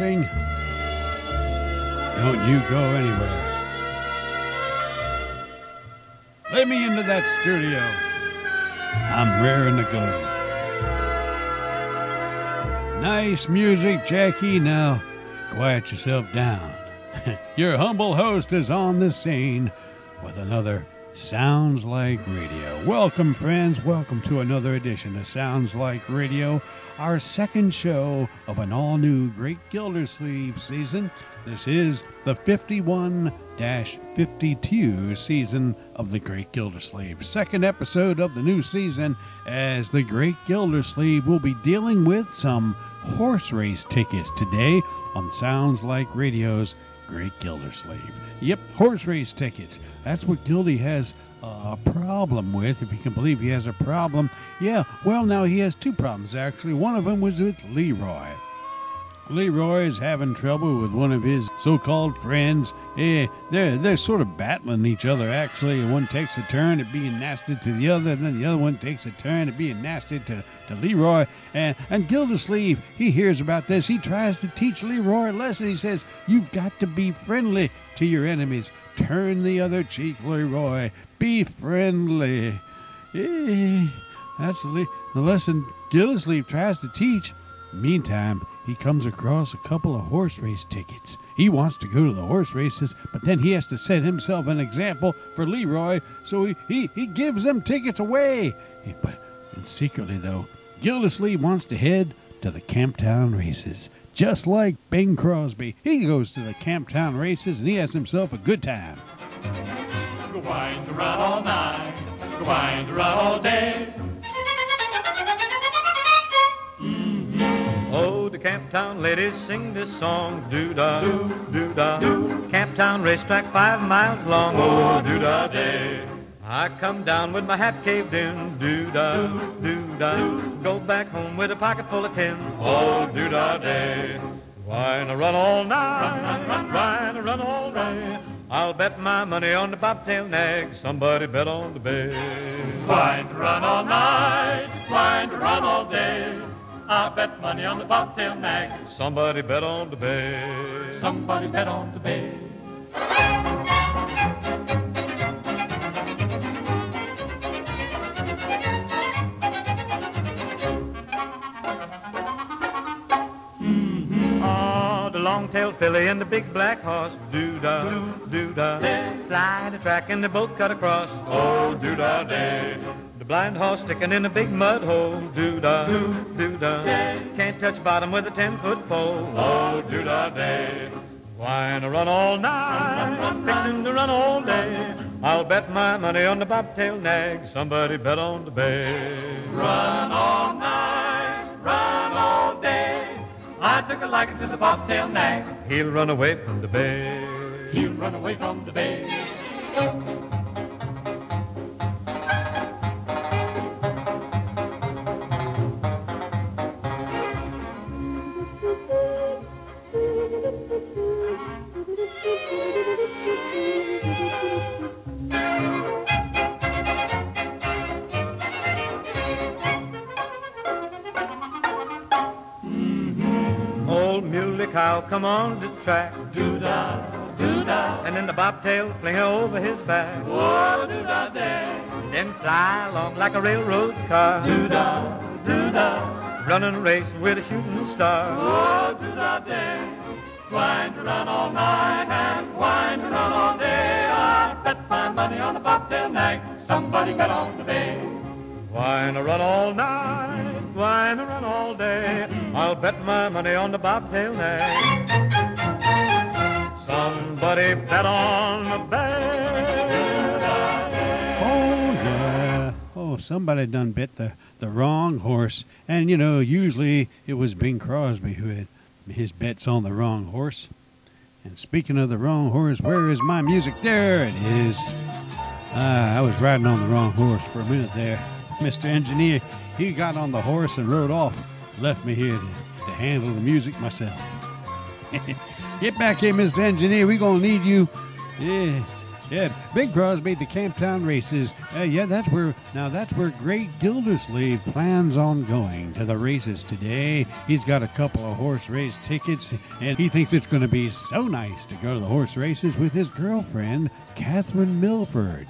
We're. Don't you go anywhere. Let me into that studio. I'm raring to go. Nice music, Jackie. Now, quiet yourself down. Your humble host is on the scene with another Sounds Like Radio. Welcome, friends. Welcome to another edition of Sounds Like Radio, our second show of an all new Great Gildersleeve season. This is the 51 52 season of the Great Gildersleeve. Second episode of the new season, as the Great Gildersleeve will be dealing with some horse race tickets today on Sounds Like Radio's Great Gildersleeve. Yep, horse race tickets. That's what Gildy has a problem with, if you can believe he has a problem. Yeah, well, now he has two problems, actually. One of them was with Leroy. Leroy is having trouble with one of his so-called friends. Eh, they're they're sort of battling each other. Actually, one takes a turn at being nasty to the other, and then the other one takes a turn at being nasty to, to Leroy. And and Gildersleeve, he hears about this. He tries to teach Leroy a lesson. He says, "You've got to be friendly to your enemies. Turn the other cheek, Leroy. Be friendly." Eh, that's the, the lesson Gildersleeve tries to teach. Meantime, he comes across a couple of horse race tickets. He wants to go to the horse races, but then he has to set himself an example for Leroy, so he, he, he gives them tickets away. He, but secretly, though, Gildersleeve wants to head to the Camptown races. Just like Bing Crosby, he goes to the Camptown races and he has himself a good time. Go wind around all night, go wind around all day. The Camptown ladies sing this song, doo-da, doo-da, doo. Camptown racetrack five miles long, Oh, do-da day. I come down with my hat caved in, doo-da, doo-da, go back home with a pocket full of tin. Oh, do-da day. Wine a run all night, Run, run, run, wine a run all day. I'll bet my money on the bobtail nag, somebody bet on the bay. Wind run all night, wind run all day. I bet money on the bobtail nag. Somebody bet on the bay. Somebody bet on the bay. Long-tailed filly and the big black horse, doo-da, doo-da. Fly the track and they both cut across. Oh, do-da day. The blind horse sticking in a big mud hole, doo-da, doo-da. Can't touch bottom with a ten-foot pole. Oh, do-da day. Wine a run all night, fixing to run all day. I'll bet my money on the bobtail nag. Somebody bet on the bay. Run all night. I took a liking to the bobtail nag. He'll run away from the bay. He'll run away from the bay. Cow come on the track, Do-da, do-da. and then the bobtail fling her over his back. Oh, do-da day. Then fly along like a railroad car, Do-da, do-da. running a race with a shooting star. Oh, do-da day. Wind run all night and wind run all day. I bet my money on the bobtail nag. Somebody bet on the bay. Wine a run all night, wine a run all day. I'll bet my money on the bobtail nag. Somebody bet on the bay. Oh, yeah. Oh, somebody done bit the, the wrong horse. And, you know, usually it was Bing Crosby who had his bets on the wrong horse. And speaking of the wrong horse, where is my music? There it is. Ah, I was riding on the wrong horse for a minute there. Mr. Engineer, he got on the horse and rode off. Left me here to, to handle the music myself. Get back here, Mr. Engineer. we going to need you. Yeah. Yeah, Bing Crosby to Camptown races. Uh, yeah, that's where now that's where Great Gildersleeve plans on going to the races today. He's got a couple of horse race tickets, and he thinks it's going to be so nice to go to the horse races with his girlfriend, Catherine Milford.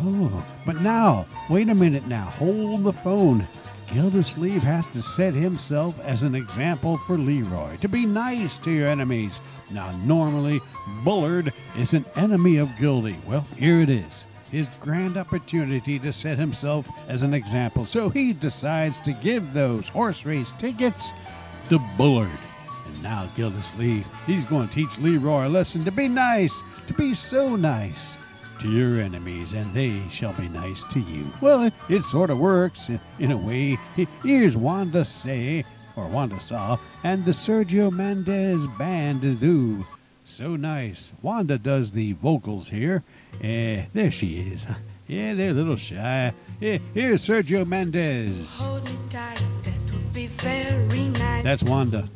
Oh, but now, wait a minute now. Hold the phone. Gildersleeve has to set himself as an example for Leroy to be nice to your enemies. Now, normally, Bullard is an enemy of Gildy. Well, here it is. His grand opportunity to set himself as an example. So he decides to give those horse race tickets to Bullard. And now Gildersleeve, he's going to teach Leroy a lesson to be nice, to be so nice to your enemies, and they shall be nice to you. Well, it, it sort of works in, in a way. Here's Wanda Say, or Wanda Saw, and the Sergio Mendes Band do. So nice. Wanda does the vocals here. Uh, there she is. Yeah, they're a little shy. Yeah, here's Sergio Mendes. Nice That's Wanda.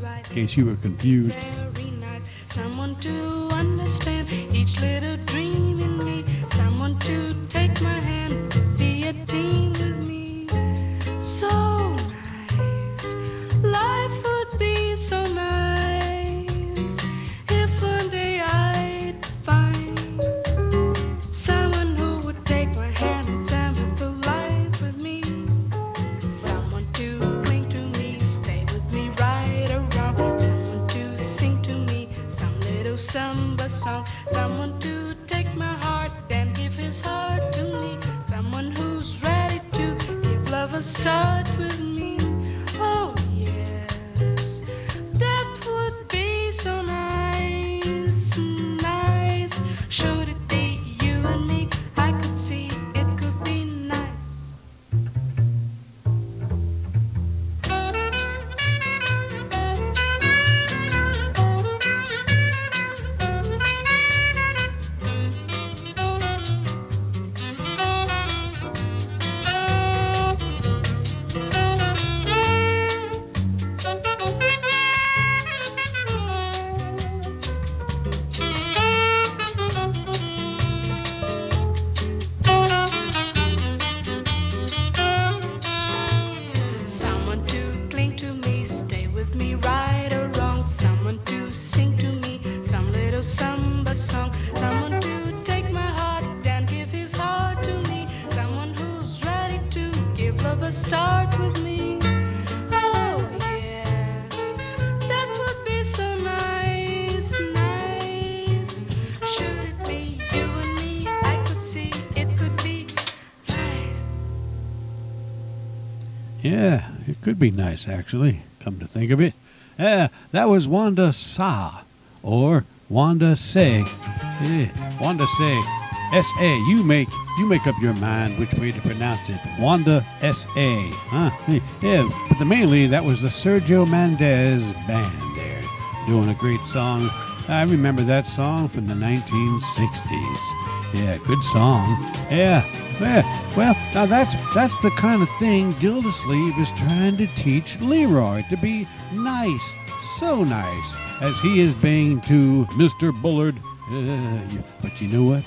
Right. In case you were confused. Nice. Someone to understand each little dream in me. Someone to take my hand, samba song. Someone to take my heart and give his heart to me. Someone who's ready to give love a start be nice, actually, come to think of it. Yeah, that was Wanda Sa, or Wanda Say. Yeah, Wanda Say. S-A, you make you make up your mind which way to pronounce it. Wanda S-A. Huh? Yeah, but the mainly that was the Sergio Mendes band there, doing a great song. I remember that song from the 1960s. Yeah, good song. Yeah, yeah. Well, now that's that's the kind of thing Gildersleeve is trying to teach Leroy to be nice, so nice, as he is being to Mr. Bullard. Uh, but you know what?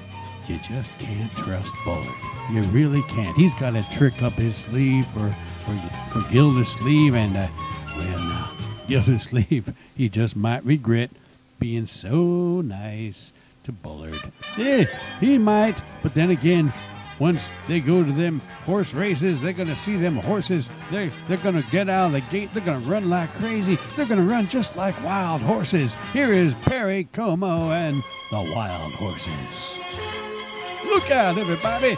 You just can't trust Bullard. You really can't. He's got a trick up his sleeve for for, for Gildersleeve, and uh, well, now Gildersleeve, he just might regret being so nice to Bullard. Yeah, he might, but then again, once they go to them horse races, they're gonna see them horses. They're they're gonna get out of the gate. They're gonna run like crazy. They're gonna run just like wild horses. Here is Perry Como and the Wild Horses. Look out, everybody!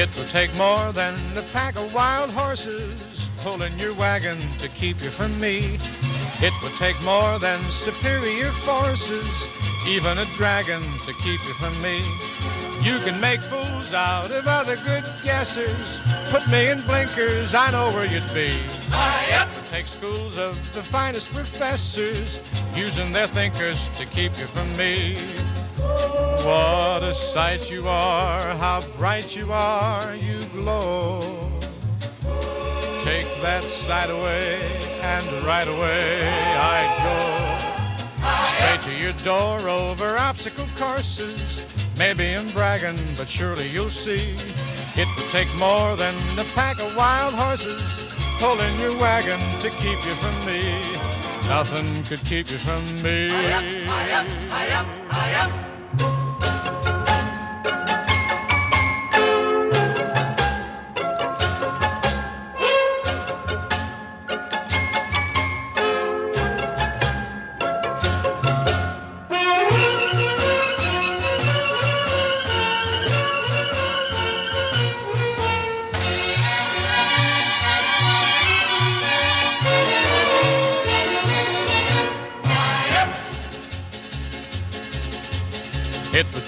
It will take more than a pack of wild horses pulling your wagon to keep you from me. It would take more than superior forces, even a dragon to keep you from me. You can make fools out of other good guessers. Put me in blinkers, I know where you'd be. It would take schools of the finest professors, using their thinkers to keep you from me. What a sight you are, how bright you are, you glow. Take that sight away, and right away I'd go straight to your door over obstacle courses. Maybe I'm bragging, but surely you'll see it would take more than a pack of wild horses pulling your wagon to keep you from me. Nothing could keep you from me. It would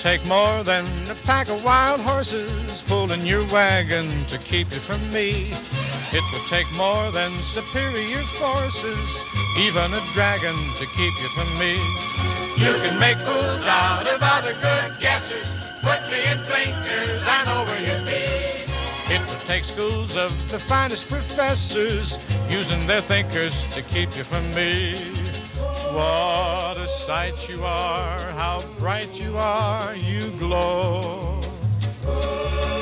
take more than a pack of wild horses pulling your wagon to keep you from me. It would take more than superior forces, even a dragon to keep you from me. You can make fools out of other good guessers. Put me in blinkers, I know where you'd be. It would take schools of the finest professors using their thinkers to keep you from me. What a sight you are, how bright you are, you glow.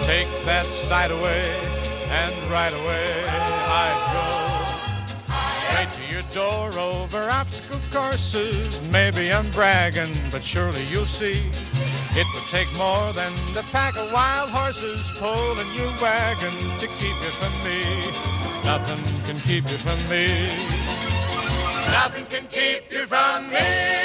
Take that sight away, and right away I'd go straight to your door over obstacle courses. Maybe I'm bragging, but surely you'll see. It would take more than the pack of wild horses pulling your wagon to keep you from me. Nothing can keep you from me. Nothing can keep you from me.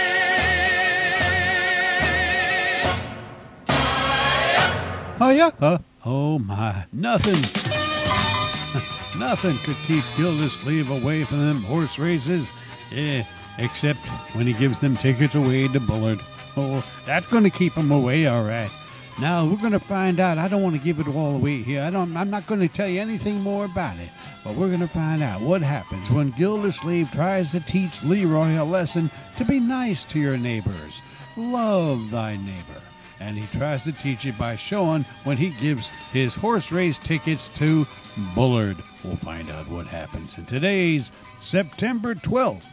Oh. Uh, oh, my. Nothing. Nothing could keep Gildersleeve away from them horse races. Eh, except when he gives them tickets away to Bullard. Oh, that's going to keep him away, all right. Now we're going to find out. I don't want to give it all away here. I don't. I'm not going to tell you anything more about it. But we're going to find out what happens when Gildersleeve tries to teach Leroy a lesson to be nice to your neighbors, love thy neighbor, and he tries to teach it by showing when he gives his horse race tickets to Bullard. We'll find out what happens in today's September 12th,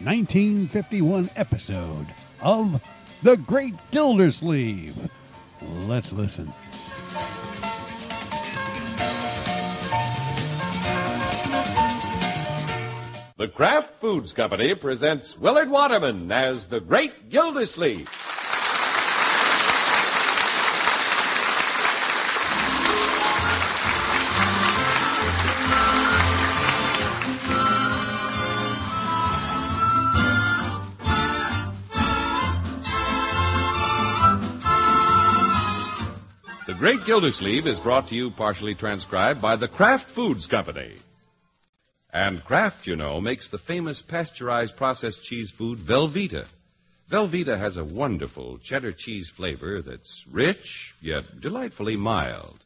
1951 episode of The Great Gildersleeve. Let's listen. The Kraft Foods Company presents Willard Waterman as the Great Gildersleeve. Great Gildersleeve is brought to you partially transcribed by the Kraft Foods Company. And Kraft, you know, makes the famous pasteurized processed cheese food Velveeta. Velveeta has a wonderful cheddar cheese flavor that's rich, yet delightfully mild.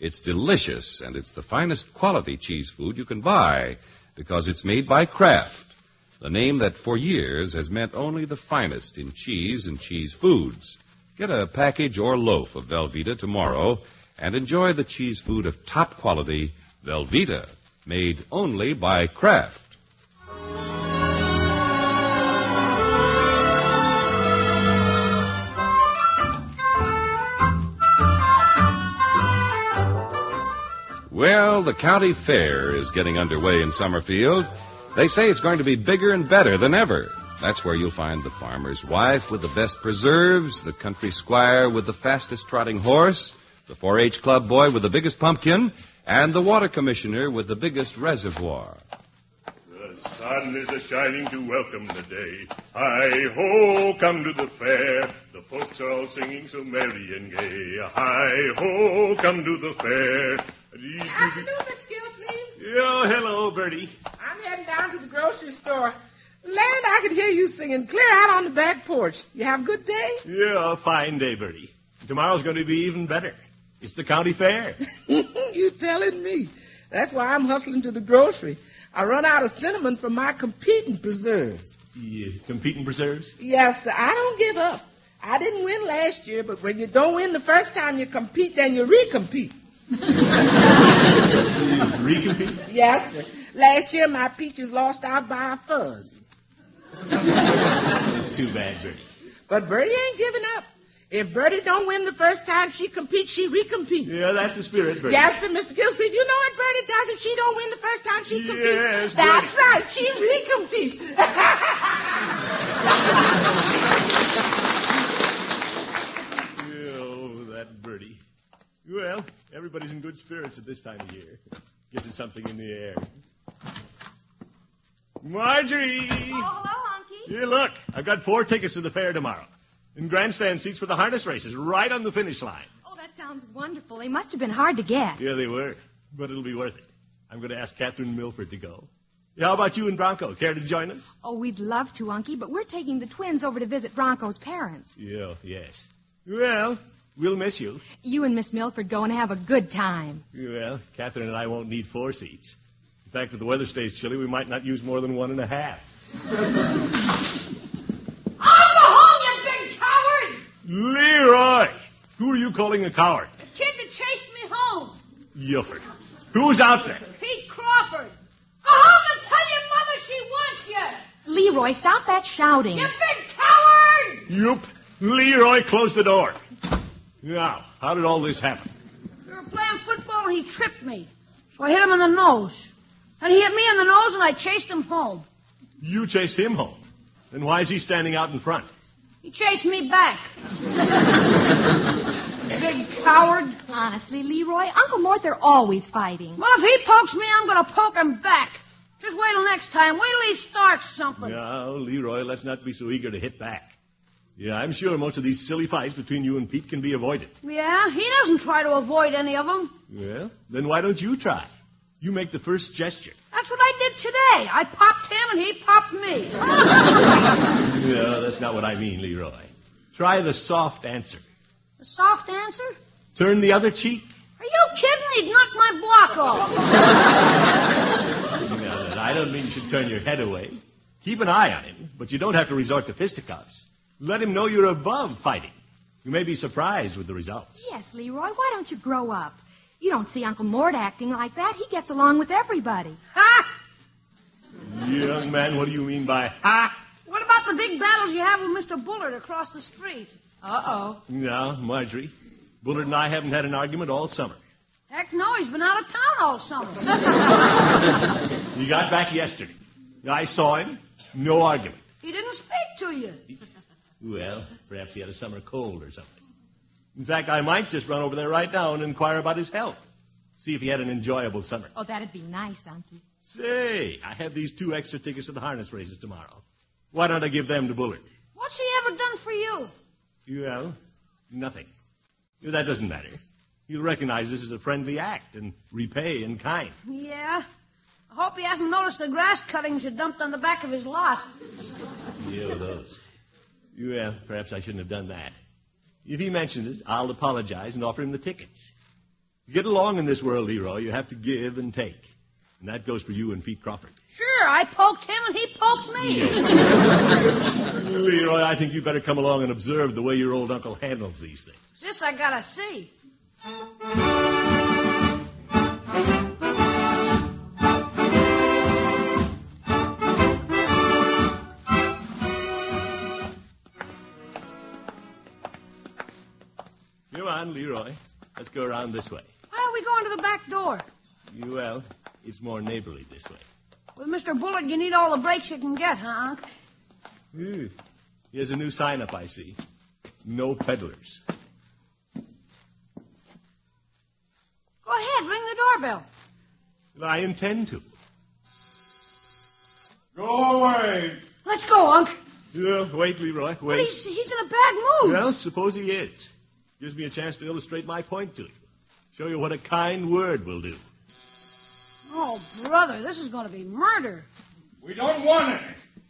It's delicious, and it's the finest quality cheese food you can buy because it's made by Kraft, the name that for years has meant only the finest in cheese and cheese foods. Get a package or loaf of Velveeta tomorrow and enjoy the cheese food of top quality, Velveeta, made only by Kraft. Well, the county fair is getting underway in Summerfield. They say it's going to be bigger and better than ever. That's where you'll find the farmer's wife with the best preserves, the country squire with the fastest trotting horse, the 4-H club boy with the biggest pumpkin, and the water commissioner with the biggest reservoir. The sun is a shining to welcome the day. Hi ho, come to the fair. The folks are all singing so merry and gay. Hi ho, come to the fair. Afternoon, Miss Gilsleeve. Yeah, hello, Birdie. I'm heading down to the grocery store. Land, I could hear you singing clear out on the back porch. You have a good day? Yeah, a fine day, Birdie. Tomorrow's going to be even better. It's the county fair. you telling me. That's why I'm hustling to the grocery. I run out of cinnamon for my competing preserves. Yeah, competing preserves? Yes, sir. I don't give up. I didn't win last year, but when you don't win the first time you compete, then you recompete. recompete? Yes, sir. Last year my peaches lost out by a fuzz. It's too bad, Birdie. But Birdie ain't giving up. If Birdie don't win the first time she competes, she recompetes. Yeah, that's the spirit, Birdie. Yes, sir, Mr. Gilsleeve. You know what Birdie does if she don't win the first time she competes? Yes, That's Birdie. right. She recompetes. Oh, that Birdie. Well, everybody's in good spirits at this time of year. Guess it's something in the air. Marjorie! Oh, hello, Here, look. I've got four tickets to the fair tomorrow. And grandstand seats for the harness races, right on the finish line. Oh, that sounds wonderful. They must have been hard to get. Yeah, they were. But it'll be worth it. I'm going to ask Catherine Milford to go. Yeah, how about you and Bronco? Care to join us? Oh, we'd love to, Unky, but we're taking the twins over to visit Bronco's parents. Yeah, yes. Well, we'll miss you. You and Miss Milford go and have a good time. Well, Catherine and I won't need four seats. In fact, if the weather stays chilly, we might not use more than one and a half. I'll go home, you big coward! Leroy! Who are you calling a coward? The kid that chased me home, Yufford. Who's out there? Pete Crawford. Go home and tell your mother she wants you! Leroy, stop that shouting. You big coward! Yup. Leroy, close the door. Now, how did all this happen? We were playing football and he tripped me. So I hit him in the nose. And he hit me in the nose and I chased him home. You chased him home. Then why is he standing out in front? He chased me back. big coward. Honestly, Leroy, Uncle Mort, they're always fighting. Well, if he pokes me, I'm going to poke him back. Just wait till next time. Wait till he starts something. Now, Leroy, let's not be so eager to hit back. Yeah, I'm sure most of these silly fights between you and Pete can be avoided. Yeah, he doesn't try to avoid any of them. Well, then why don't you try? You make the first gesture. That's what I did today. I popped him and he popped me. No, that's not what I mean, Leroy. Try the soft answer. The soft answer? Turn the other cheek. Are you kidding? He'd knock my block off. No, no, I don't mean you should turn your head away. Keep an eye on him, but you don't have to resort to fisticuffs. Let him know you're above fighting. You may be surprised with the results. Yes, Leroy, why don't you grow up? You don't see Uncle Mort acting like that. He gets along with everybody. Ha! Young man, what do you mean by ha? What about the big battles you have with Mr. Bullard across the street? Uh-oh. No, Marjorie. Bullard and I haven't had an argument all summer. Heck no, he's been out of town all summer. He got back yesterday. I saw him. No argument. he didn't speak to you. Well, perhaps he had a summer cold or something. In fact, I might just run over there right now and inquire about his health. See if he had an enjoyable summer. Oh, that'd be nice, Unky. Say, I have these two extra tickets to the harness races tomorrow. Why don't I give them to Bullard? What's he ever done for you? Well, nothing. That doesn't matter. He'll recognize this as a friendly act and repay in kind. Yeah. I hope he hasn't noticed the grass cuttings you dumped on the back of his lot. Yeah, those. Well, perhaps I shouldn't have done that. If he mentions it, I'll apologize and offer him the tickets. To get along in this world, Leroy, you have to give and take. And that goes for you and Pete Crawford. Sure, I poked him and he poked me. Leroy, I think you better come along and observe the way your old uncle handles these things. This I gotta see. Let's go around this way. Why are we going to the back door? Well, it's more neighborly this way. With Mr. Bullard, you need all the breaks you can get, huh, Unc? Ooh, Here's a new sign up I see. No peddlers. Go ahead, ring the doorbell. I intend to. Go away. Let's go, Unc. Yeah, wait, Leroy, wait. But wait. he's, he's in a bad mood. Well, suppose he is. Gives me a chance to illustrate my point to you. Show you what a kind word will do. Oh, brother, this is going to be murder. We don't want it.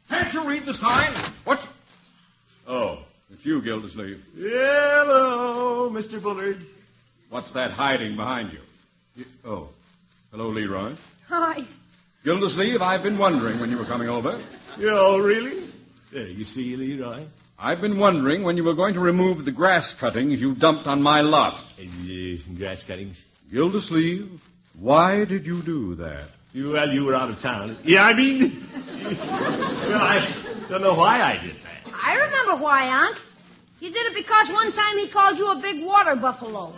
Can't you read the sign? What's. Oh, it's you, Gildersleeve. Hello, Mr. Bullard. What's that hiding behind you? You- Oh, hello, Leroy. Hi. Gildersleeve, I've been wondering when you were coming over. Oh, really? There, you see, Leroy. I've been wondering when you were going to remove the grass cuttings you dumped on my lot. Uh, grass cuttings. Gildersleeve, Why did you do that? You, well, you were out of town. Yeah, I mean, well, I don't know why I did that. I remember why, Aunt. You did it because one time he called you a big water buffalo.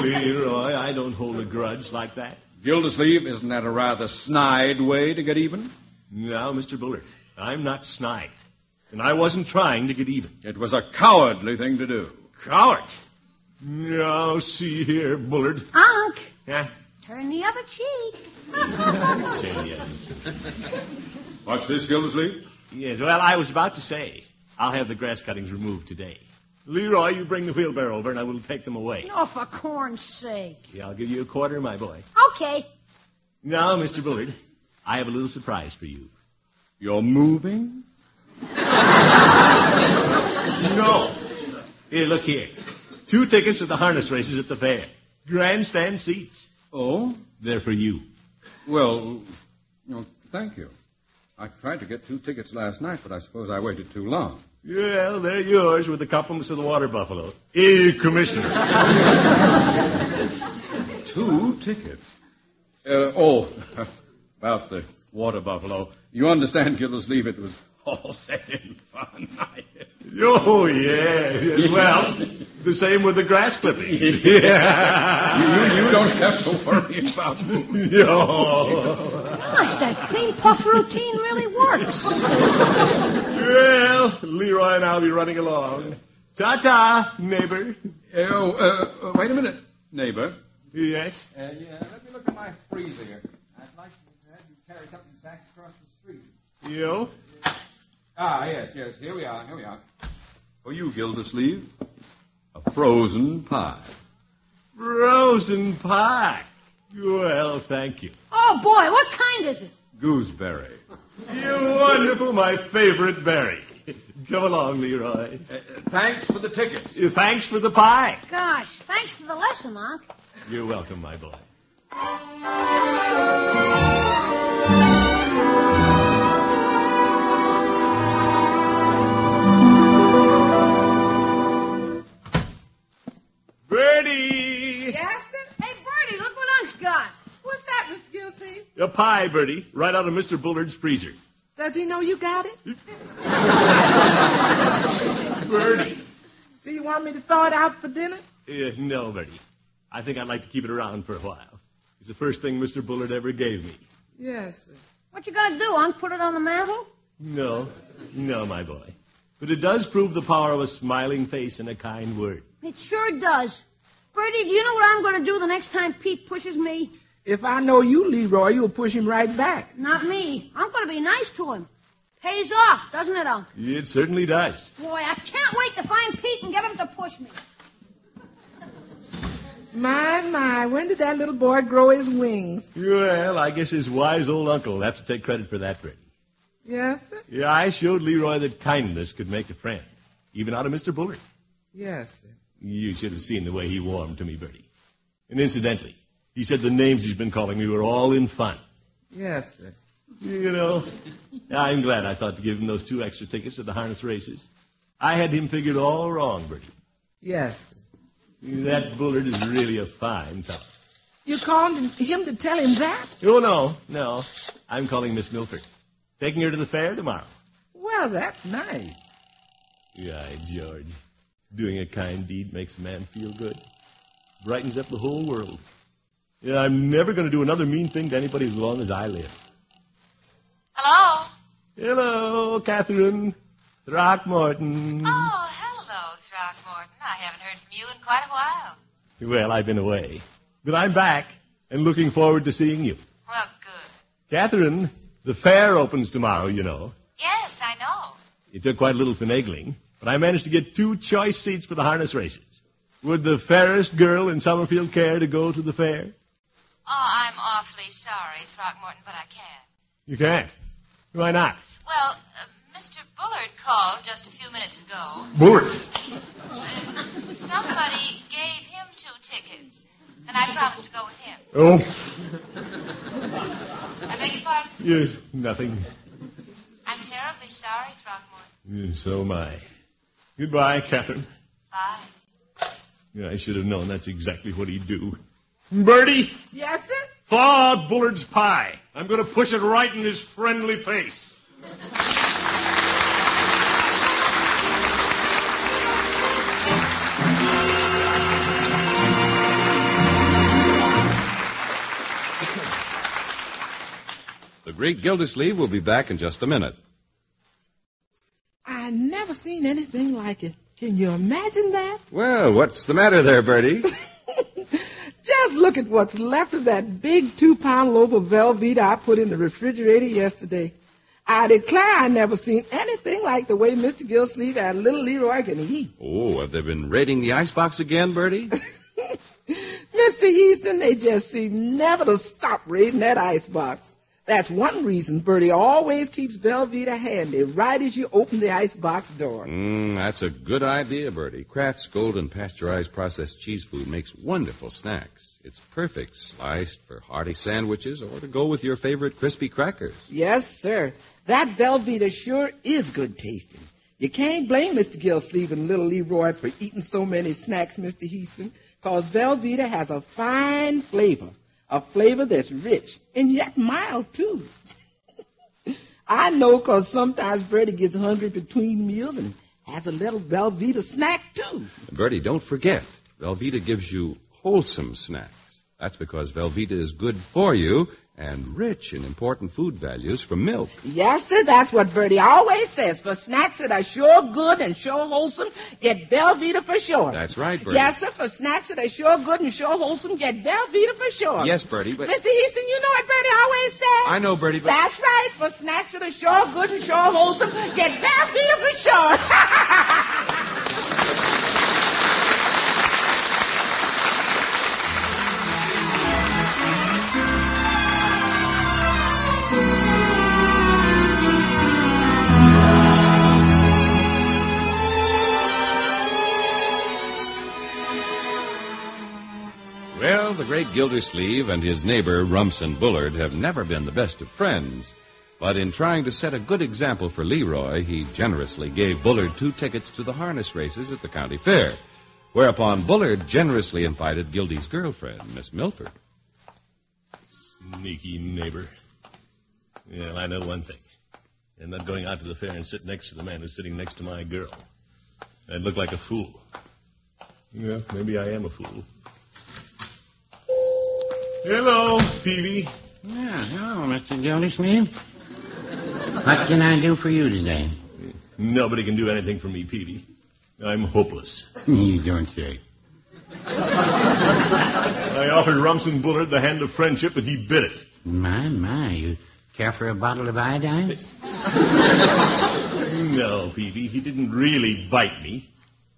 Leroy, I don't hold a grudge like that. Gildersleeve, isn't that a rather snide way to get even? No, Mr. Bullard, I'm not snide. And I wasn't trying to get even. It was a cowardly thing to do. Coward? Now, see here, Bullard. Unc, Yeah? turn the other cheek. Say, uh, What's this, Gildersleeve? yes, well, I was about to say, I'll have the grass cuttings removed today. Leroy, you bring the wheelbarrow over and I will take them away. Oh, for corn's sake. Yeah, I'll give you a quarter, my boy. Okay. Now, Mr. Bullard, I have a little surprise for you. You're moving? No. Here, look here. Two tickets to the harness races at the fair. Grandstand seats. Oh? They're for you. Well, know, thank you. I tried to get two tickets last night, but I suppose I waited too long. Well, they're yours with the compliments of the water buffalo. Eh, Commissioner. Two tickets? Uh, oh, about the water buffalo. You understand, Gildersleeve, it was all said in fun. oh, yeah. yeah. Well, the same with the grass clipping. you, you, you don't have to worry about me. Yo. Gosh, that cream puff routine really works. Well, Leroy and I'll be running along. Ta-ta, neighbor. Oh, uh, uh, wait a minute, neighbor. Yes? Uh, yeah, let me look at my freezer here. I'd like to have you carry something back across the street. You? Ah, yes, yes. Here we are. Here we are. For you, Gildersleeve, a frozen pie. Frozen pie. Well, thank you. Oh, boy, what kind is it? Gooseberry. You wonderful, my favorite berry. Come along, Leroy. Uh, thanks for the tickets. Uh, Thanks for the pie. Gosh, thanks for the lesson, Unc. You're welcome, my boy. Birdie! Yes, sir? Hey, Birdie, look what Unc's got. What's that, Mr. Gilsey? A pie, Birdie, right out of Mr. Bullard's freezer. Does he know you got it? Birdie. Do you want me to thaw it out for dinner? Uh, no, Birdie. I think I'd like to keep it around for a while. It's the first thing Mr. Bullard ever gave me. Yes, sir. What you gonna do, Unc? Put it on the mantel? No, no, my boy. But it does prove the power of a smiling face and a kind word. It sure does. Birdie, do you know what I'm gonna do the next time Pete pushes me? If I know you, Leroy, you'll push him right back. Not me. I'm gonna be nice to him. Pays off, doesn't it, Unc? It certainly does. Boy, I can't wait to find Pete and get him to push me. My, my, when did that little boy grow his wings? Well, I guess his wise old uncle will have to take credit for that, Birdie. Yes, sir? Yeah, I showed Leroy that kindness could make a friend, even out of Mr. Bullard. Yes, sir. You should have seen the way he warmed to me, Birdie. And incidentally, he said the names he's been calling me were all in fun. Yes, sir. You know, I'm glad I thought to give him those two extra tickets to the harness races. I had him figured all wrong, Birdie. Yes, sir. That Bullard is really a fine fellow. You called him to tell him that? Oh, no, no. I'm calling Miss Milford. Taking her to the fair tomorrow. Well, that's nice. Yeah, George. Doing a kind deed makes a man feel good. Brightens up the whole world. Yeah, I'm never going to do another mean thing to anybody as long as I live. Hello? Hello, Catherine. Throckmorton. Oh, hello, Throckmorton. I haven't heard from you in quite a while. Well, I've been away. But I'm back and looking forward to seeing you. Well, good. Catherine, the fair opens tomorrow, you know. Yes, I know. It took quite a little finagling, but I managed to get two choice seats for the harness races. Would the fairest girl in Summerfield care to go to the fair? Oh, I'm awfully sorry, Throckmorton, but I can't. You can't. Why not? Well, uh, Mr. Bullard called just a few minutes ago. Bullard. Uh, somebody gave him two tickets, and I promised to go with him. Oh, I beg your pardon? yes, nothing. I'm terribly sorry, Throckmorton. So am I. Goodbye, Catherine. Bye. Yeah, I should have known that's exactly what he'd do. Birdie, Yes, sir? thaw out Bullard's pie. I'm going to push it right in his friendly face. The Great Gildersleeve will be back in just a minute. Seen anything like it. Can you imagine that? Well, what's the matter there, Birdie? Just look at what's left of that big two-pound loaf of Velveeta I put in the refrigerator yesterday. I declare I never seen anything like the way Mr. Gilsleeve and little Leroy can eat. Oh, have they been raiding the icebox again, Birdie? Mr. Easton, they just seem never to stop raiding that icebox. That's one reason Birdie always keeps Velveeta handy right as you open the icebox door. Mm, that's a good idea, Birdie. Kraft's golden pasteurized processed cheese food makes wonderful snacks. It's perfect sliced for hearty sandwiches or to go with your favorite crispy crackers. Yes, sir. That Velveeta sure is good tasting. You can't blame Mr. Gilsleeve and little Leroy for eating so many snacks, Mr. Easton, because Velveeta has a fine flavor. A flavor that's rich and yet mild, too. I know because sometimes Birdie gets hungry between meals and has a little Velveeta snack, too. Birdie, don't forget, Velveeta gives you wholesome snacks. That's because Velveeta is good for you and rich in important food values from milk. Yes, sir, that's what Birdie always says. For snacks that are sure good and sure wholesome, get Velveeta for sure. That's right, Birdie. Yes, sir, for snacks that are sure good and sure wholesome, get Velveeta for sure. Yes, Birdie, but Mr. Easton, you know what Birdie always says? I know, Birdie, but That's right. For snacks that are sure good and sure wholesome, get Velveeta for sure. great Gildersleeve and his neighbor Rumson Bullard have never been the best of friends. But in trying to set a good example for Leroy, he generously gave Bullard two tickets to the harness races at the county fair. Whereupon Bullard generously invited Gildy's girlfriend, Miss Milford. Sneaky neighbor. Well, I know one thing. I'm not going out to the fair and sit next to the man who's sitting next to my girl. I'd look like a fool. Yeah, maybe I am a fool. Hello, Peavy. Yeah, hello, Mr. Gildersleeve. What can I do for you today? Nobody can do anything for me, Peavy. I'm hopeless. You don't say. I offered Rumson Bullard the hand of friendship, but he bit it. My, my, you care for a bottle of iodine? No, Peavy, he didn't really bite me.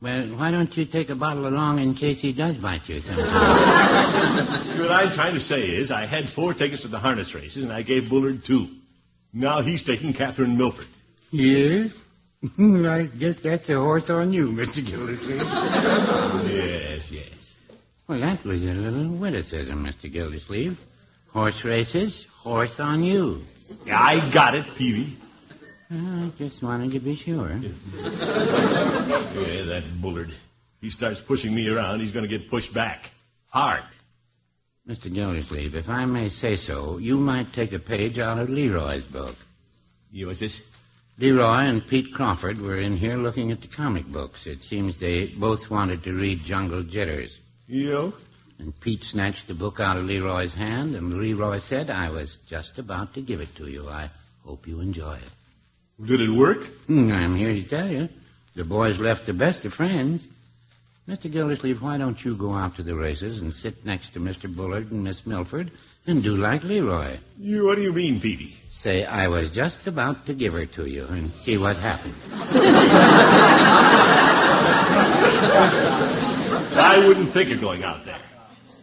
Well, why don't you take a bottle along in case he does bite you sometime? What I'm trying to say is, I had four tickets to the harness races, and I gave Bullard two. Now he's taking Catherine Milford. yes? I guess that's a horse on you, Mr. Gildersleeve. Yes, yes. Well, that was a little witticism, Mr. Gildersleeve. Horse races, horse on you. I got it, Peavy. Uh, I just wanted to be sure. Yeah, that Bullard. He starts pushing me around, he's going to get pushed back. Hard. Mr. Gildersleeve, if I may say so, you might take a page out of Leroy's book. You, what's this? Leroy and Pete Crawford were in here looking at the comic books. It seems they both wanted to read Jungle Jitters. You? And Pete snatched the book out of Leroy's hand, and Leroy said, I was just about to give it to you. I hope you enjoy it. Did it work? Hmm, I'm here to tell you. The boys left the best of friends. Mr. Gildersleeve, why don't you go out to the races and sit next to Mr. Bullard and Miss Milford and do like Leroy? You, what do you mean, Peavy? Say, I was just about to give her to you and see what happened. I wouldn't think of going out there.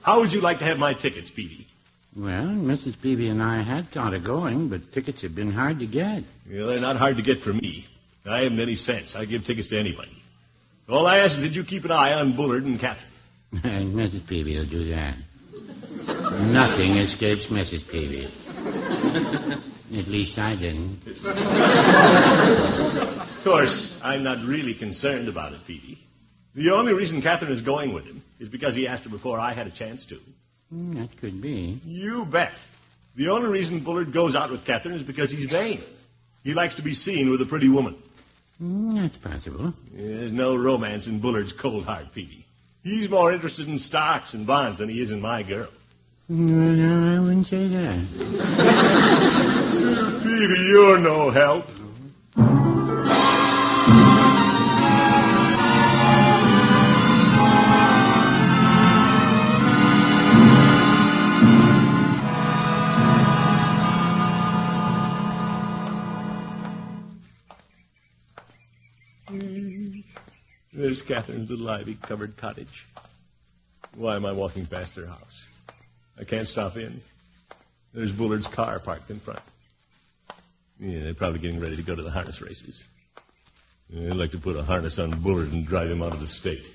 How would you like to have my tickets, Peavy? Well, Mrs. Peavy and I had thought of going, but tickets have been hard to get. Well, they're not hard to get for me. I haven't any sense. I give tickets to anybody. All I ask is that you keep an eye on Bullard and Catherine. And Mrs. Peavy will do that. Nothing escapes Mrs. Peavy. At least I didn't. Of course, I'm not really concerned about it, Peavy. The only reason Catherine is going with him is because he asked her before I had a chance to. Hmm, that could be. You bet. The only reason Bullard goes out with Catherine is because he's vain. He likes to be seen with a pretty woman. Hmm, that's possible. There's no romance in Bullard's cold heart, Peavy. He's more interested in stocks and bonds than he is in my girl. Well, no, I wouldn't say that. Peavy, you're no help. Catherine's little ivy-covered cottage. Why am I walking past her house? I can't stop in. There's Bullard's car parked in front. Yeah, they're probably getting ready to go to the harness races. Yeah, They'd like to put a harness on Bullard and drive him out of the state.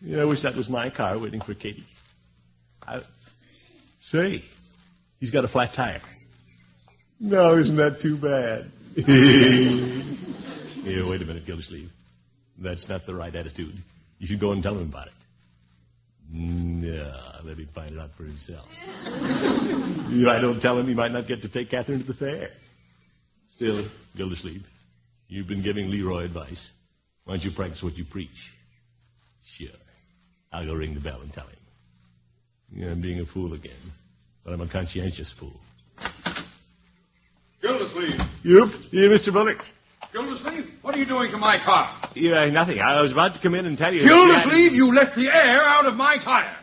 Yeah, I wish that was my car waiting for Katie. I... Say, he's got a flat tire. No, isn't that too bad? Here, wait a minute, Gildersleeve. That's not the right attitude. You should go and tell him about it. No, let him find it out for himself. if I don't tell him, he might not get to take Catherine to the fair. Still, Gildersleeve, you've been giving Leroy advice. Why don't you practice what you preach? Sure. I'll go ring the bell and tell him. Yeah, I'm being a fool again. But I'm a conscientious fool. Gildersleeve! Yep. Yeah, Mr. Bullard. Gildersleeve, what are you doing to my car? Yeah, nothing. I was about to come in and tell you. Gildersleeve, you let the air out of my tire.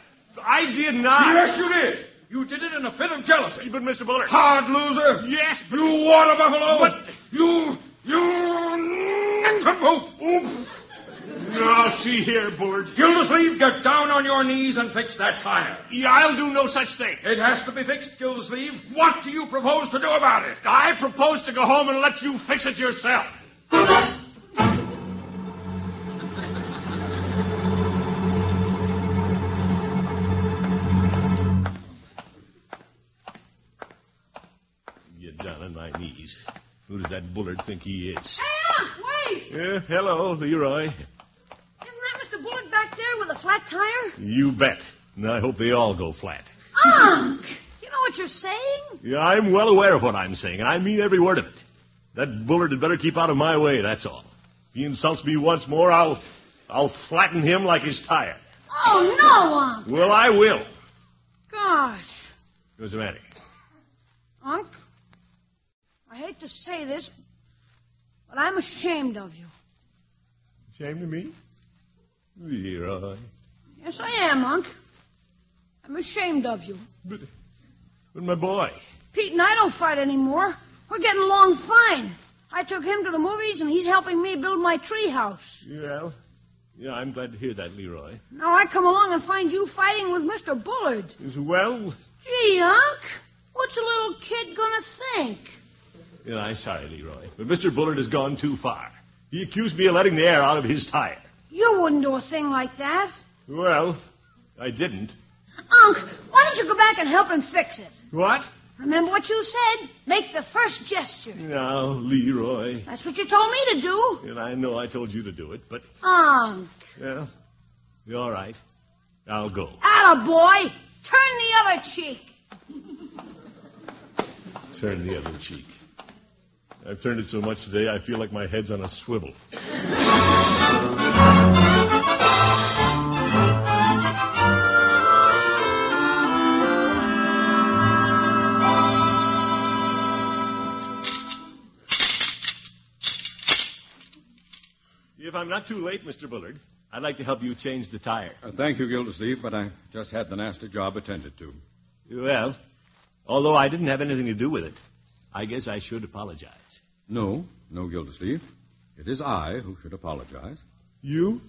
I did not. Yes, you did. You did it in a fit of jealousy. But, Mr. Bullard. Hard loser. Yes, but... You water buffalo. But- You, you nincompoop. Oof. Now, see here, Bullard. Gildersleeve, get down on your knees and fix that tire. Yeah, I'll do no such thing. It has to be fixed, Gildersleeve. What do you propose to do about it? I propose to go home and let you fix it yourself. Get down on my knees. Who does that Bullard think he is? Hey, Unc, wait! Yeah, hello, Leroy. Isn't that Mr. Bullard back there with a flat tire? You bet. And I hope they all go flat. Unc! You know what you're saying? Yeah, I'm well aware of what I'm saying, and I mean every word of it. That Bullard had better keep out of my way, that's all. If he insults me once more, I'll I'll flatten him like his tire. Oh, no, Unc! Well, I will. Gosh. What's the matter? Unc, I hate to say this, but I'm ashamed of you. Ashamed of me? Leroy. Yes, I am, Unc. I'm ashamed of you. But, but my boy. Pete and I don't fight anymore. We're getting along fine. I took him to the movies, and he's helping me build my treehouse. Well, yeah, I'm glad to hear that, Leroy. Now I come along and find you fighting with Mr. Bullard. Is well, Gee, Unc, what's a little kid gonna think? yeah, I'm sorry, Leroy, but Mr. Bullard has gone too far. He accused me of letting the air out of his tire. You wouldn't do a thing like that. Well, I didn't. Unc, why don't you go back and help him fix it? What? Remember what you said? Make the first gesture. Now, Leroy. That's what you told me to do. And I know I told you to do it, but, Unc. well, you're all right. I'll go. Atta boy. Turn the other cheek. Turn the other cheek. I've turned it so much today, I feel like my head's on a swivel. I'm not too late, Mr. Bullard, I'd like to help you change the tire. Uh, thank you, Gildersleeve, but I just had the nasty job attended to. Well, although I didn't have anything to do with it, I guess I should apologize. No, no, Gildersleeve. It is I who should apologize. You?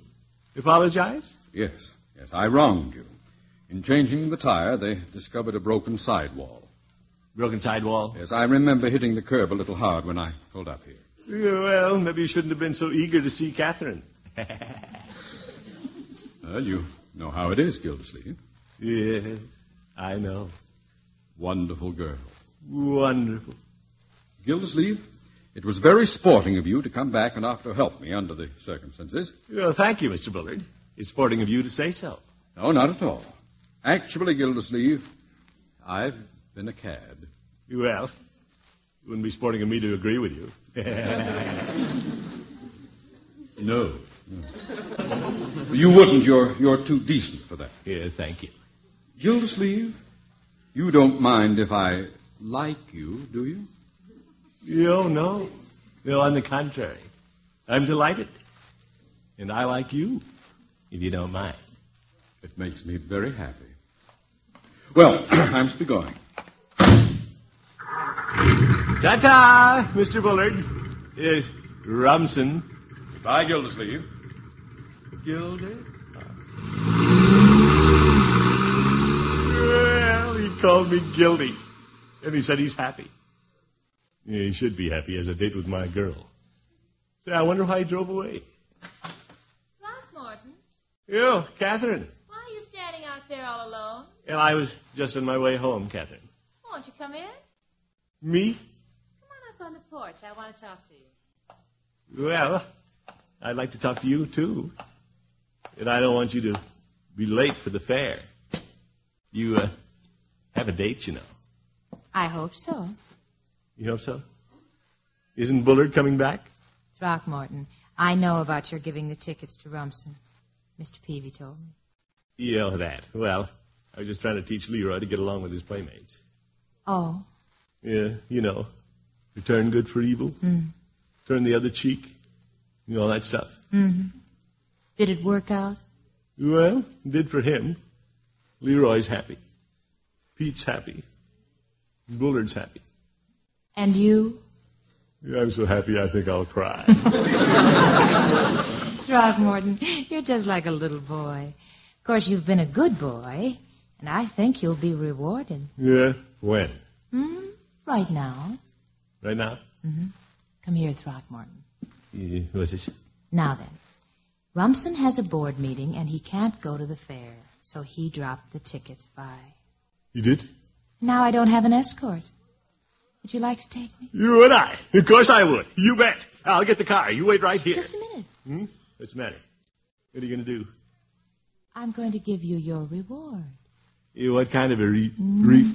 Apologize? Yes, yes, I wronged you. In changing the tire, they discovered a broken sidewall. Broken sidewall? Yes, I remember hitting the curb a little hard when I pulled up here. Yeah, well, maybe you shouldn't have been so eager to see Catherine. Well, you know how it is, Gildersleeve. yes, I know. Wonderful girl. Wonderful. Gildersleeve, it was very sporting of you to come back and offer to help me under the circumstances. Well, thank you, Mr. Bullard. It's sporting of you to say so. No, not at all. Actually, Gildersleeve, I've been a cad. Well, you wouldn't be sporting of me to agree with you. No. You wouldn't. You're, you're too decent for that. Yeah, thank you. Gildersleeve, you don't mind if I like you, do you? No, no. No, on the contrary. I'm delighted. And I like you, if you don't mind. It makes me very happy. Well, I'm to be going. Ta-ta, Mr. Bullard. Yes, Rumson. Goodbye, Gildersleeve. Gilder? Well, he called me guilty. And he said he's happy. Yeah, he should be happy. He has a date with my girl. Say, I wonder why he drove away. Throckmorton, Yo, oh, Catherine. why are you standing out there all alone? Well, I was just on my way home, Catherine. Won't you come in? Me? On the porch. I want to talk to you. Well, I'd like to talk to you, too. And I don't want you to be late for the fair. You, uh, have a date, you know. I hope so. You hope so? Isn't Bullard coming back? Throckmorton, I know about your giving the tickets to Rumson. Mr. Peavy told me. Yeah, that. Well, I was just trying to teach Leroy to get along with his playmates. Oh. Yeah, you know. Return good for evil. Mm. Turn the other cheek. You know, all that stuff. hmm Did it work out? Well, it did for him. Leroy's happy. Pete's happy. Bullard's happy. And you? Yeah, I'm so happy I think I'll cry. Throckmorton, you're just like a little boy. Of course, you've been a good boy, and I think you'll be rewarded. yeah? When? Hmm? Right now. Right now? hmm Come here, Throckmorton. Yeah, what's this? Now then, Rumson has a board meeting, and he can't go to the fair, so he dropped the tickets by. You did? Now I don't have an escort. Would you like to take me? You and I. Of course I would. You bet. I'll get the car. You wait right here. Just a minute. Hmm? What's the matter? What are you going to do? I'm going to give you your reward. You, what kind of a re... re...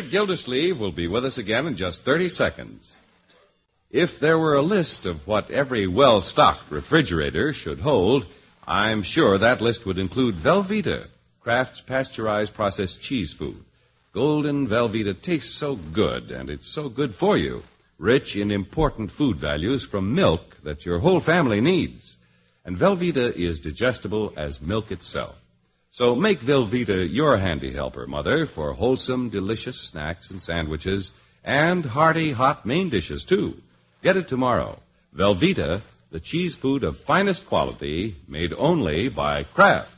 great Gildersleeve will be with us again in just 30 seconds. If there were a list of what every well stocked refrigerator should hold, I'm sure that list would include Velveeta, Kraft's pasteurized processed cheese food. Golden Velveeta tastes so good, and it's so good for you. Rich in important food values from milk that your whole family needs. And Velveeta is digestible as milk itself. So make Velveeta your handy helper, Mother, for wholesome, delicious snacks and sandwiches and hearty, hot main dishes, too. Get it tomorrow. Velveeta, the cheese food of finest quality, made only by Kraft.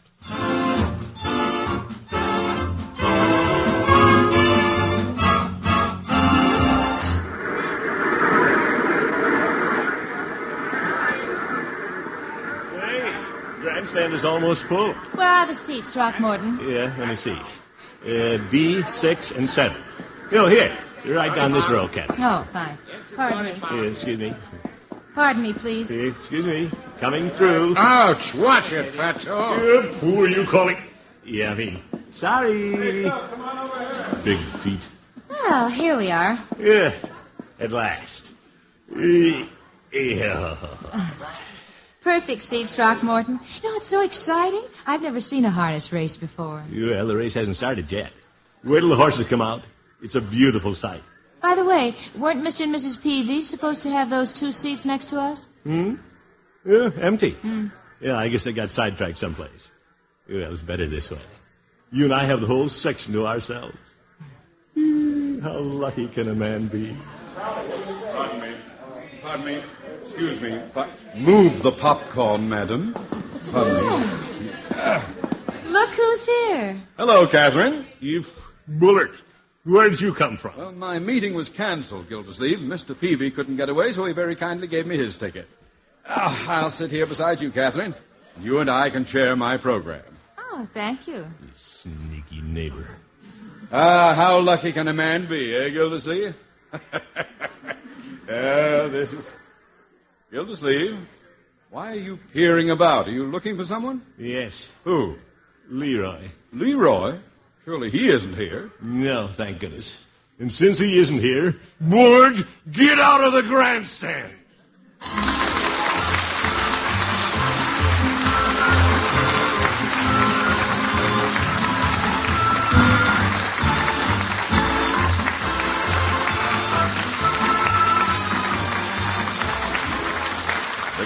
Grandstand is almost full. Where are the seats, Throckmorton? Yeah, let me see. Uh, B, six, and seven. You know, here. Right down this row, Captain. Oh, fine. Pardon me. Yeah, excuse me. Pardon me, please. Excuse me. Coming through. Ouch! Watch it, Fatso. Uh, who are you calling? Yeah, me. Sorry. Big feet. Well, here we are. Yeah, at last. Yeah. Perfect seats, Throckmorton. You know, it's so exciting. I've never seen a harness race before. Well, the race hasn't started yet. Wait till the horses come out. It's a beautiful sight. By the way, weren't Mr. and Mrs. Peavy supposed to have those two seats next to us? Hmm? Yeah, empty. Hmm. Yeah, I guess they got sidetracked someplace. Well, it's better this way. You and I have the whole section to ourselves. Hmm, How lucky can a man be? Pardon me. Pardon me. Excuse me. But move the popcorn, madam. Look who's here. Hello, Catherine. You Bullard. Where did you come from? Well, my meeting was canceled, Gildersleeve. Mr. Peavy couldn't get away, so he very kindly gave me his ticket. Ah, I'll sit here beside you, Catherine. You and I can share my program. Oh, thank you. Sneaky neighbor. Ah, how lucky can a man be, eh, Gildersleeve? Yeah, this is. Gildersleeve, why are you peering about? Are you looking for someone? Yes. Who? Leroy. Leroy? Surely he isn't here. No, thank goodness. And since he isn't here, Bullard, get out of the grandstand.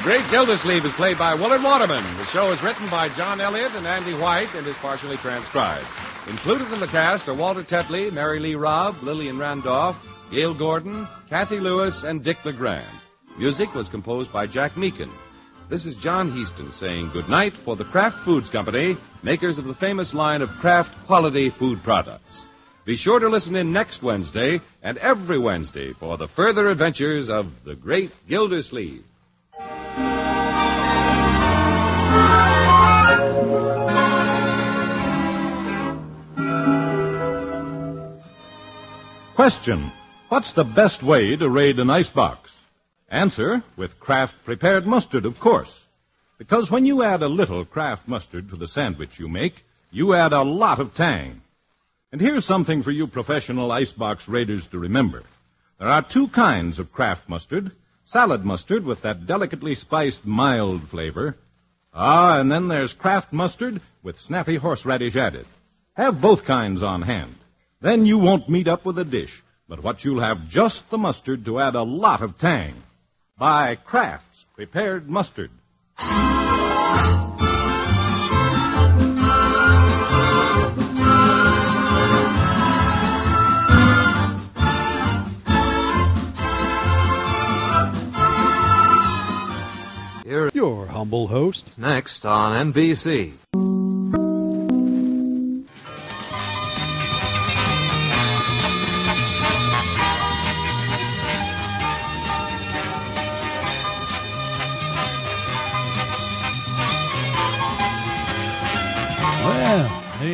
Great Gildersleeve is played by Willard Waterman. The show is written by John Elliott and Andy White and is partially transcribed. Included in the cast are Walter Tetley, Mary Lee Robb, Lillian Randolph, Gale Gordon, Kathy Lewis, and Dick LeGrand. Music was composed by Jack Meakin. This is John Heaston saying good night for the Kraft Foods Company, makers of the famous line of Kraft quality food products. Be sure to listen in next Wednesday and every Wednesday for the further adventures of the Great Gildersleeve. Question What's the best way to raid an icebox? Answer with Kraft prepared mustard, of course. Because when you add a little Kraft mustard to the sandwich you make, you add a lot of tang. And here's something for you professional icebox raiders to remember. There are two kinds of Kraft mustard. Salad mustard with that delicately spiced mild flavor. Ah, and then there's Kraft mustard with snappy horseradish added. Have both kinds on hand. Then you won't meet up with a dish, but what you'll have just the mustard to add a lot of tang. Buy Kraft's prepared mustard. Your humble host. Next on NBC.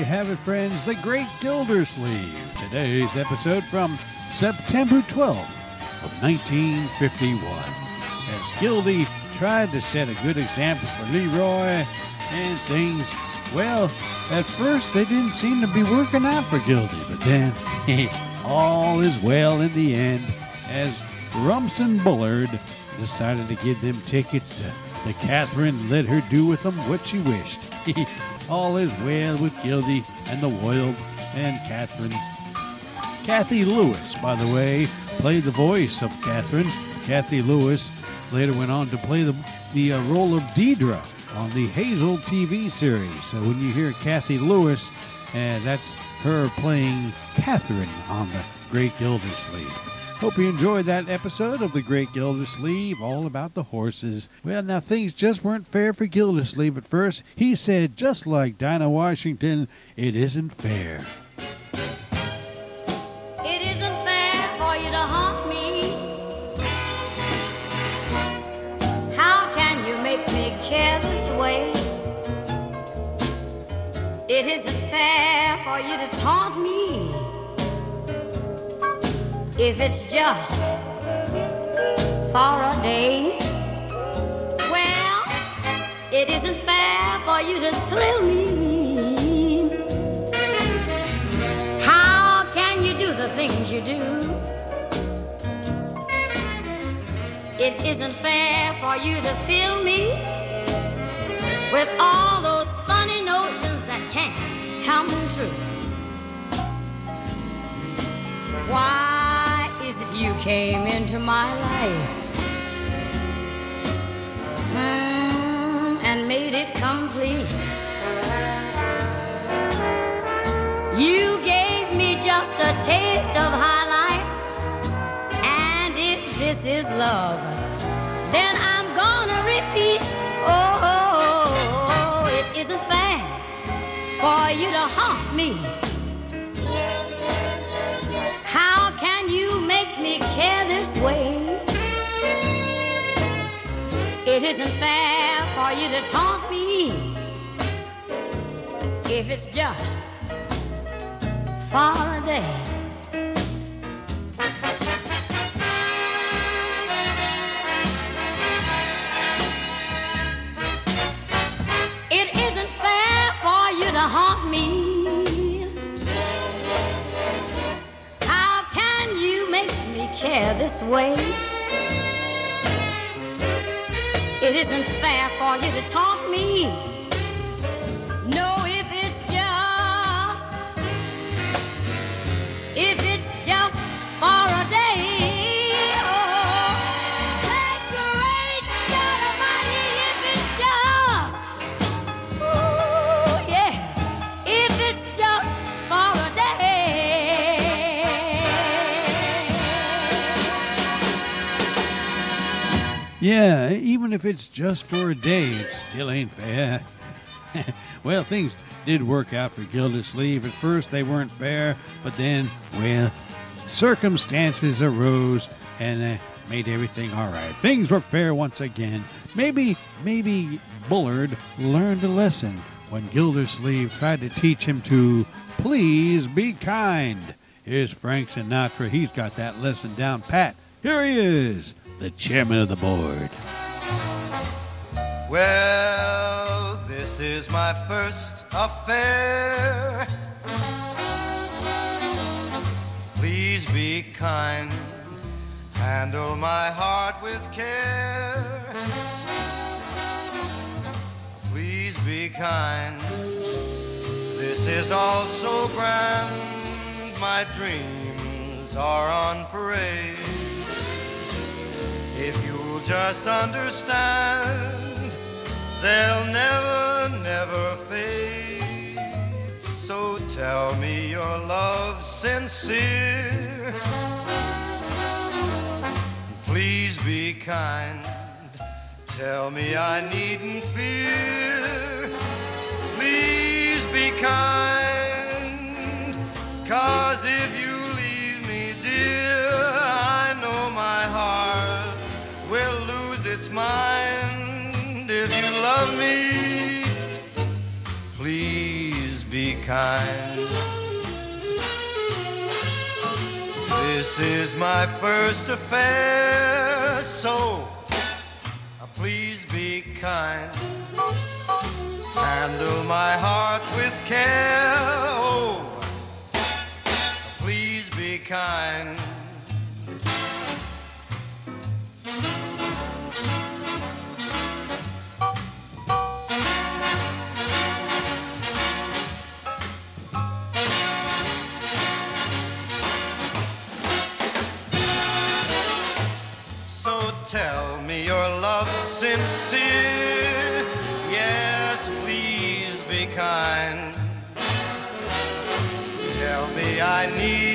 Have it, friends. The Great Gildersleeve. Today's episode from September 12th of 1951. As Gildy tried to set a good example for Leroy and things, well, at first they didn't seem to be working out for Gildy, but then all is well in the end as Rumson Bullard decided to give them tickets to the Catherine let her do with them what she wished. All is well with Gildy and the Woiled and Catherine. Kathy Lewis, by the way, played the voice of Catherine. Kathy Lewis later went on to play the, the uh, role of Deidre on the Hazel TV series. So when you hear Kathy Lewis, uh, that's her playing Catherine on the Great Gildersleeve. Hope you enjoyed that episode of The Great Gildersleeve, all about the horses. Well, now things just weren't fair for Gildersleeve at first. He said, just like Dinah Washington, it isn't fair. It isn't fair for you to haunt me. How can you make me care this way? It isn't fair for you to taunt me. If it's just for a day. Well, it isn't fair for you to thrill me. How can you do the things you do? It isn't fair for you to fill me with all those funny notions that can't come true. Why you came into my life mm, and made it complete. You gave me just a taste of high life, and if this is love, then I'm gonna repeat. Oh, oh, oh, oh it isn't fair for you to haunt me. Way? It isn't fair for you to taunt me if it's just for a day. It isn't fair for you to haunt me. Care this way? It isn't fair for you to taunt me. Yeah, even if it's just for a day, it still ain't fair. well, things did work out for Gildersleeve. At first, they weren't fair, but then, well, circumstances arose and uh, made everything all right. Things were fair once again. Maybe, maybe Bullard learned a lesson when Gildersleeve tried to teach him to please be kind. Here's Frank Sinatra. He's got that lesson down pat. Here he is, the chairman of the board. Well, this is my first affair. Please be kind, handle my heart with care. Please be kind, this is all so grand. My dreams are on parade. If you'll just understand, they'll never, never fade. So tell me your love's sincere. Please be kind. Tell me I needn't fear. Please be kind. Cause if you kind. This is my first affair, so uh, please be kind. Handle my heart with care. Oh, please be kind. I needn't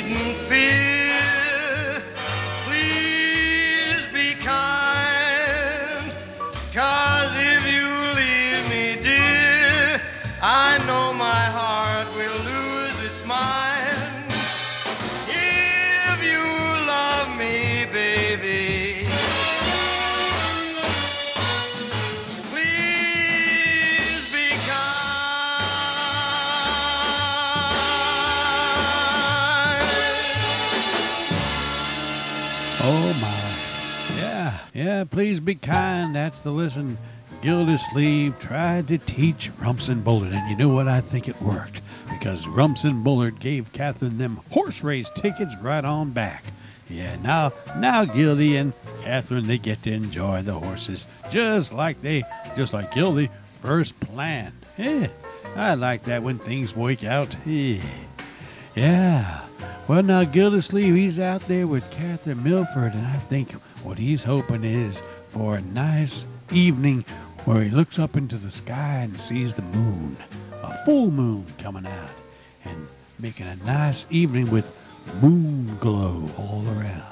please be kind. That's the lesson Gildersleeve tried to teach Rumson Bullard. And you know what? I think it worked. Because Rumson Bullard gave Catherine them horse race tickets right on back. Yeah, now now Gildy and Catherine they get to enjoy the horses just like they just like Gildy first planned. Yeah. I like that when things work out. Yeah. Yeah. Well, now Gildersleeve, he's out there with Catherine Milford, and I think what he's hoping is for a nice evening where he looks up into the sky and sees the moon, a full moon coming out, and making a nice evening with moon glow all around.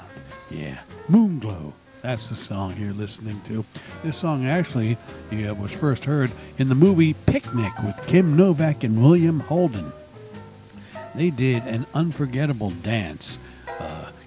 Yeah, moon glow. That's the song you're listening to. This song actually yeah, was first heard in the movie Picnic with Kim Novak and William Holden. they did an unforgettable dance.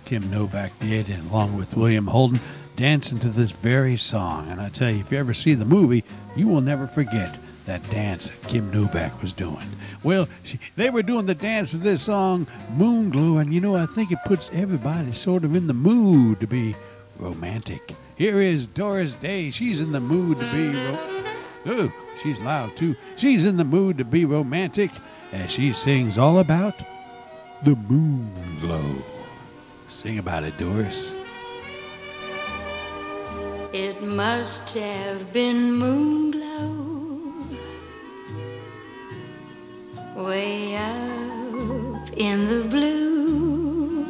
Kim Novak did, and along with William Holden, dancing to this very song. And I tell you, if you ever see the movie, you will never forget that dance that Kim Novak was doing. Well, she, they were doing the dance of this song, Moon Glow, and you know, I think it puts everybody sort of in the mood to be romantic. Here is Doris Day. She's in the mood to be. Ro- Ooh, she's loud too. She's in the mood to be romantic as she sings all about the moon glow. Sing about it, Doris. It must have been moon glow way up in the blue.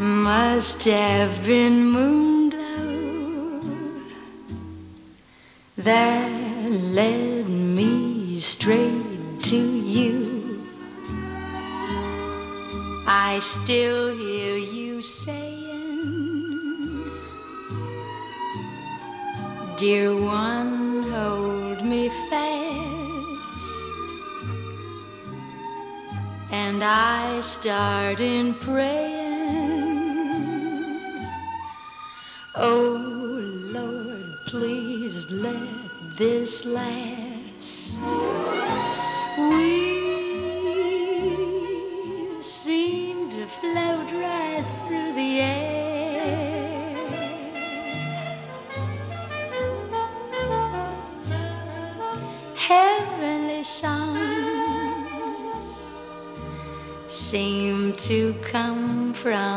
Must have been moon glow that led me straight to you. I still hear you saying, Dear one, hold me fast. And I start in praying, Oh Lord, please let this last. We from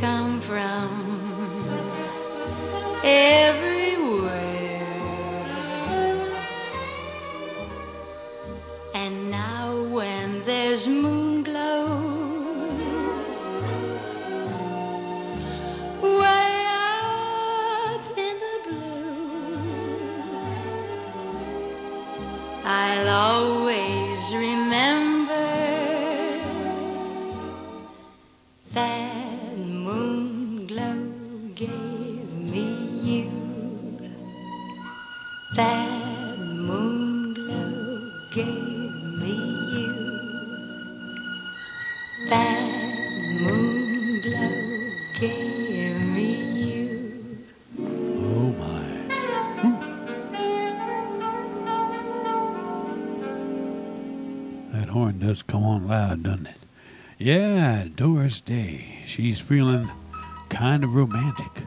come from Yeah, Doris Day. She's feeling kind of romantic.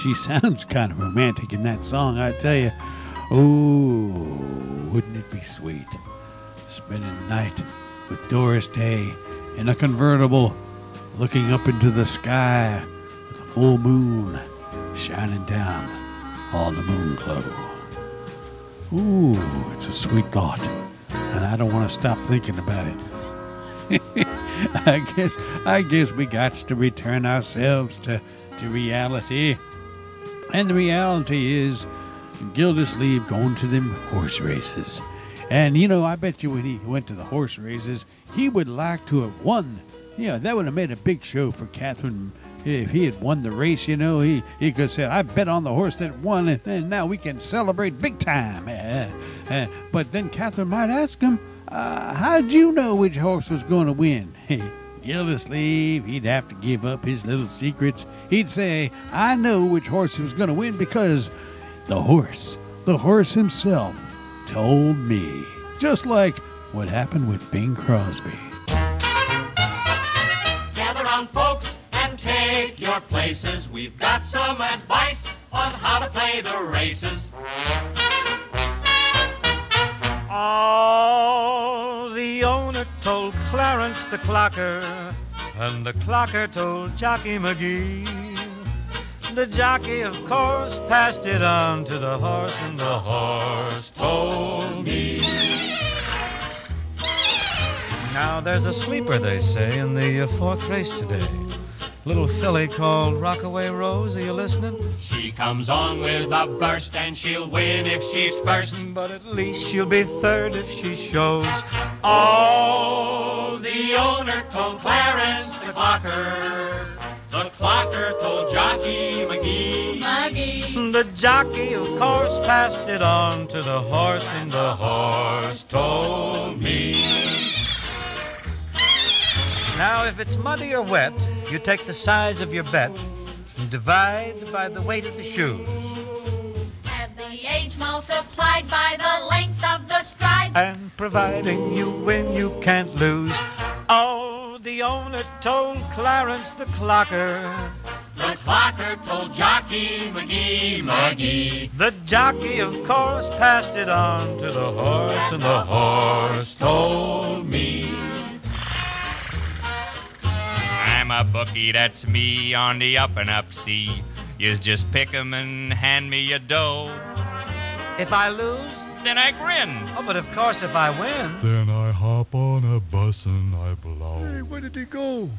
She sounds kind of romantic in that song, I tell you. Oh, wouldn't it be sweet? Spending the night with Doris Day in a convertible, looking up into the sky with a full moon shining down on the moon glow. Ooh, it's a sweet thought, and I don't want to stop thinking about it. I guess I guess we got to return ourselves to, to reality. And the reality is Gildersleeve going to them horse races. And you know, I bet you when he went to the horse races, he would like to have won. Yeah, that would have made a big show for Catherine if he had won the race, you know, he, he could say, I bet on the horse that won, and, and now we can celebrate big time. Uh, uh, but then Catherine might ask him, uh, How'd you know which horse was going to win? Gildersleeve, he'd have to give up his little secrets. He'd say, I know which horse was going to win because the horse, the horse himself, told me. Just like what happened with Bing Crosby. Gather round, folks, and take your places. We've got some advice on how to play the races. Oh, the owner told Clarence the clocker, and the clocker told Jockey McGee. The jockey, of course, passed it on to the horse, and the horse told me. Now there's a sleeper, they say, in the fourth race today. Little filly called Rockaway Rose, are you listening? She comes on with a burst and she'll win if she's first. But at least she'll be third if she shows. Oh, The owner told Clarence the clocker. The clocker told Jockey McGee. McGee. the jockey, of course, passed it on to the horse, and the horse told me. Now, if it's muddy or wet, you take the size of your bet and divide by the weight of the shoes. Have the age multiplied by the length of the stride. And providing you win, you can't lose. Oh, the owner told Clarence the clocker. The clocker told Jockey McGee. McGee. The jockey, of course, passed it on to the horse, and the horse told me. I'm a bookie, that's me on the up and up see. Yous just pick 'em and hand me your dough. If I lose, then I grin. Oh, but of course, if I win. Then I hop on a bus and I blow. Hey, where did he go?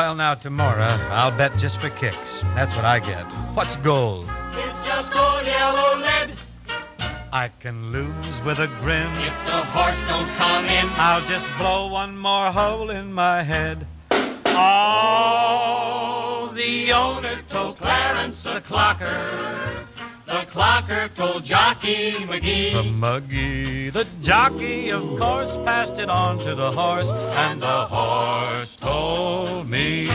Well, now, tomorrow, I'll bet just for kicks. That's what I get. What's gold? It's just old yellow lead. I can lose with a grin. If the horse don't come in, I'll just blow one more hole in my head. Oh, the owner told Clarence the clocker. The clocker told Jockey McGee. The muggy, the jockey, of course, passed it on to the horse, and the horse told me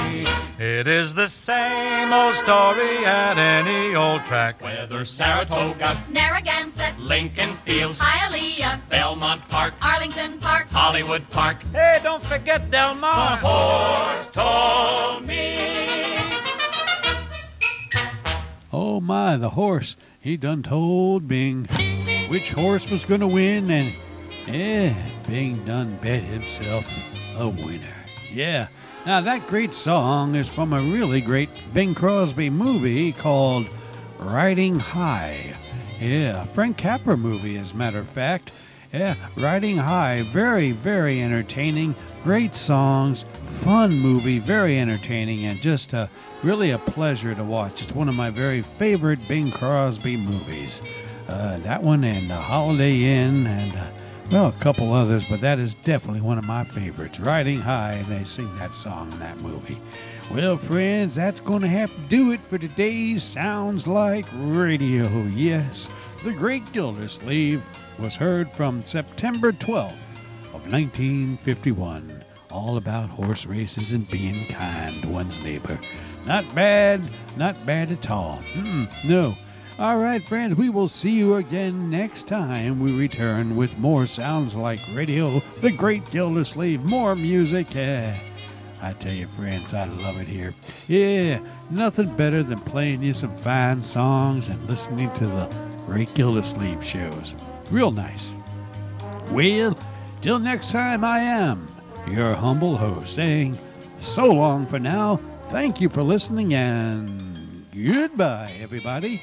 it is the same old story at any old track. Whether Saratoga, Narragansett, Lincoln Fields, Hialeah, Belmont Park, Arlington Park, Hollywood Park, Hey, don't forget Del Mar. the horse told me. Oh my, the horse. He done told Bing which horse was going to win, and yeah, Bing done bet himself a winner. Yeah. Now, that great song is from a really great Bing Crosby movie called Riding High. Yeah, a Frank Capra movie, as a matter of fact. Yeah, Riding High, very, very entertaining. Great songs, fun movie, very entertaining, and just uh, really a pleasure to watch. It's one of my very favorite Bing Crosby movies. Uh, that one and uh, Holiday Inn and, uh, well, a couple others, but that is definitely one of my favorites. Riding High, and they sing that song in that movie. Well, friends, that's going to have to do it for today's Sounds Like Radio. Yes, the Great Gildersleeve was heard from September 12th of 1951. All about horse races and being kind to one's neighbor. Not bad, not bad at all. Mm, no. All right, friends, we will see you again next time we return with more Sounds Like Radio, the Great Gildersleeve, more music. Eh, I tell you, friends, I love it here. Yeah, nothing better than playing you some fine songs and listening to the Great Gildersleeve shows. Real nice. Well, till next time, I am your humble host saying so long for now. Thank you for listening and goodbye, everybody.